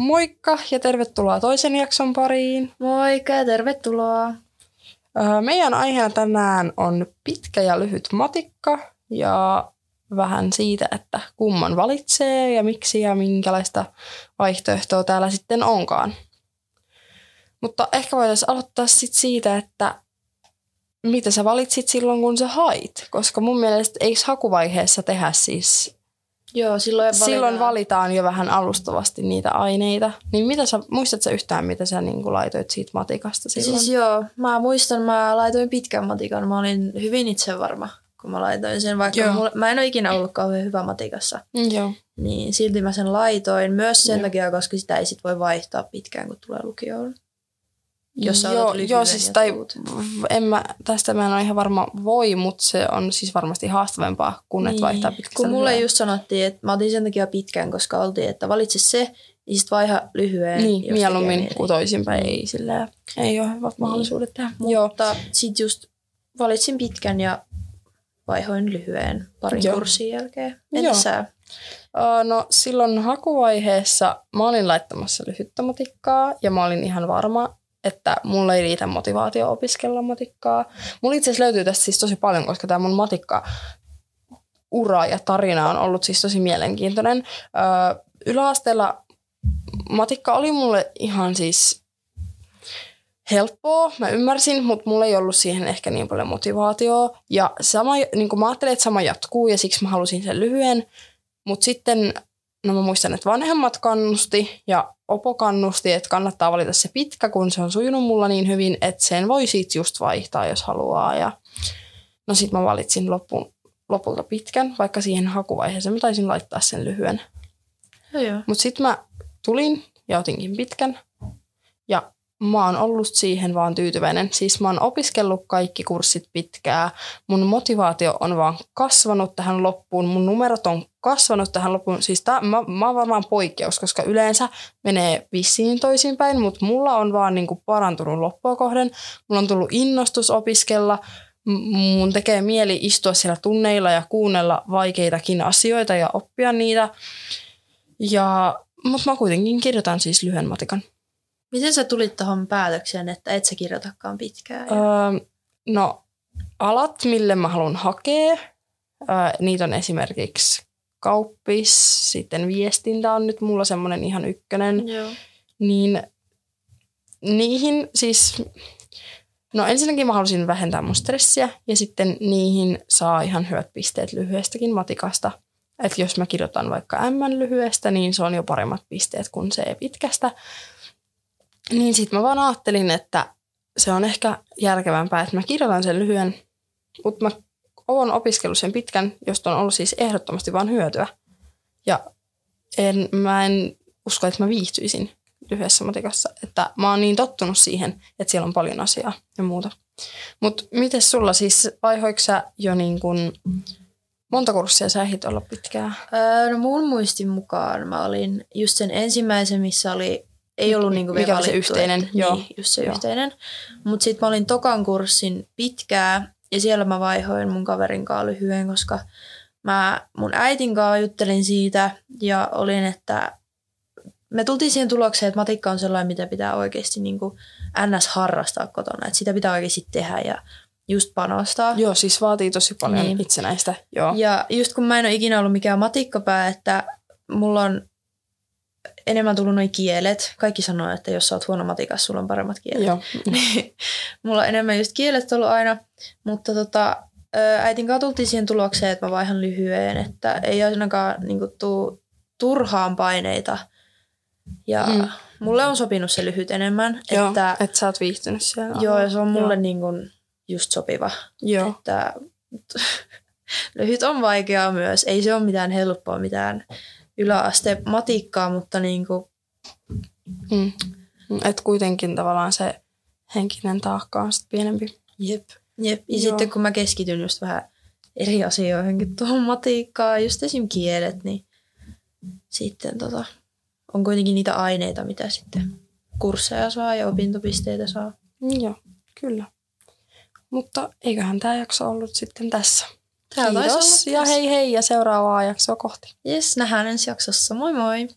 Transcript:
Moikka ja tervetuloa toisen jakson pariin. Moikka ja tervetuloa. Meidän aiheena tänään on pitkä ja lyhyt matikka ja vähän siitä, että kumman valitsee ja miksi ja minkälaista vaihtoehtoa täällä sitten onkaan. Mutta ehkä voitaisiin aloittaa sit siitä, että mitä sä valitsit silloin, kun sä hait? Koska mun mielestä eikö hakuvaiheessa tehdä siis Joo, silloin valitaan. Silloin valitaan jo vähän alustavasti niitä aineita. Niin mitä sä, muistatko yhtään, mitä sä niin laitoit siitä matikasta silloin? Siis joo, mä muistan, mä laitoin pitkän matikan. Mä olin hyvin itsevarma, kun mä laitoin sen, vaikka mulle, mä en ole ikinä ollut kauhean hyvä matikassa. Mm, joo. Niin silti mä sen laitoin myös sen joo. takia, koska sitä ei sit voi vaihtaa pitkään, kun tulee lukioon. Jos sä joo, joo, siis tai en mä, tästä mä en ole ihan varma voi, mutta se on siis varmasti haastavampaa, kun niin. et vaihtaa pitkästä Kun mulle lyhyen. just sanottiin, että mä otin sen takia pitkään, koska oltiin, että valitse se, ja sitten vaiha lyhyen. Niin, mieluummin kuin toisinpäin. Niin. Ei, sillä, ei ole hyvät niin. mahdollisuudet tehdä. Mutta sitten just valitsin pitkän ja vaihoin lyhyen parin Joo. kurssin jälkeen. Entäs sä? No silloin hakuvaiheessa mä olin laittamassa lyhyttä matikkaa ja mä olin ihan varma, että mulla ei riitä motivaatio opiskella matikkaa. Mulla itse asiassa löytyy tästä siis tosi paljon, koska tämä mun matikka ura ja tarina on ollut siis tosi mielenkiintoinen. Öö, yläasteella matikka oli mulle ihan siis helppoa, mä ymmärsin, mutta mulla ei ollut siihen ehkä niin paljon motivaatioa. Ja sama, niin mä ajattelin, että sama jatkuu ja siksi mä halusin sen lyhyen. Mutta sitten no mä muistan, että vanhemmat kannusti ja Opo kannusti, että kannattaa valita se pitkä, kun se on sujunut mulla niin hyvin, että sen voi siitä just vaihtaa, jos haluaa. Ja no sit mä valitsin lopun, lopulta pitkän, vaikka siihen hakuvaiheeseen mä taisin laittaa sen lyhyen. Mutta sitten mä tulin ja otinkin pitkän. Ja mä oon ollut siihen vaan tyytyväinen. Siis mä oon opiskellut kaikki kurssit pitkää. Mun motivaatio on vaan kasvanut tähän loppuun. Mun numerot on kasvanut tähän loppuun. Siis tää, mä, mä oon varmaan poikkeus, koska yleensä menee vissiin toisinpäin, mutta mulla on vaan niinku parantunut loppua kohden. Mulla on tullut innostus opiskella. Mun tekee mieli istua siellä tunneilla ja kuunnella vaikeitakin asioita ja oppia niitä. Ja, mutta mä kuitenkin kirjoitan siis lyhyen matikan. Miten sä tulit tuohon päätökseen, että et sä kirjoitakaan pitkään? Öö, no, alat, mille mä haluan hakea, öö, niitä on esimerkiksi kauppis, sitten viestintä on nyt mulla semmoinen ihan ykkönen. Joo. Niin niihin siis, no ensinnäkin mä halusin vähentää mun stressiä ja sitten niihin saa ihan hyvät pisteet lyhyestäkin matikasta. Että jos mä kirjoitan vaikka M lyhyestä, niin se on jo paremmat pisteet kuin se pitkästä. Niin sitten mä vaan ajattelin, että se on ehkä järkevämpää, että mä kirjoitan sen lyhyen, mutta mä oon opiskellut sen pitkän, josta on ollut siis ehdottomasti vain hyötyä. Ja en, mä en usko, että mä viihtyisin lyhyessä matikassa. Että mä oon niin tottunut siihen, että siellä on paljon asiaa ja muuta. Mutta miten sulla siis, vaihoiko sä jo niin kun, monta kurssia sä ehdit olla pitkään? Öö, no mun muistin mukaan mä olin just sen ensimmäisen, missä oli ei ollut niinku vielä Mikä se yhteinen? Että, Joo. Niin, just se Joo. yhteinen. Mutta sitten mä olin tokan kurssin pitkää ja siellä mä vaihoin mun kaverin kanssa lyhyen, koska mä mun äitin kanssa juttelin siitä ja olin, että me tultiin siihen tulokseen, että matikka on sellainen, mitä pitää oikeasti niin kuin ns. harrastaa kotona. Että sitä pitää oikeasti tehdä ja just panostaa. Joo, siis vaatii tosi paljon niin. itsenäistä. Joo. Ja just kun mä en ole ikinä ollut mikään matikkapää, että mulla on enemmän tullut noin kielet. Kaikki sanoo, että jos sä oot huono matikassa, sulla on paremmat kielet. Joo. Mulla on enemmän just kielet ollut aina, mutta tota, äitin kanssa tultiin siihen tulokseen, että mä vaihan lyhyen, että ei ainakaan niin tuu turhaan paineita. Ja mm. mulle on sopinut se lyhyt enemmän. Joo, että, että sä oot viihtynyt siellä. Joo, ja se on mulle joo. niin kuin just sopiva. Joo. Että, lyhyt on vaikeaa myös. Ei se ole mitään helppoa, mitään yläaste matikkaa, mutta niin kuin... Mm. Et kuitenkin tavallaan se henkinen taakka on sitten pienempi. Jep. Jep. Ja Joo. sitten kun mä keskityn just vähän eri asioihin tuohon matikkaan, just esim. kielet, niin sitten tota, on kuitenkin niitä aineita, mitä sitten kursseja saa ja opintopisteitä saa. Joo, kyllä. Mutta eiköhän tämä jakso ollut sitten tässä. Kiitos ja hei hei ja seuraavaa jaksoa kohti. Jes, nähdään ensi jaksossa. Moi moi!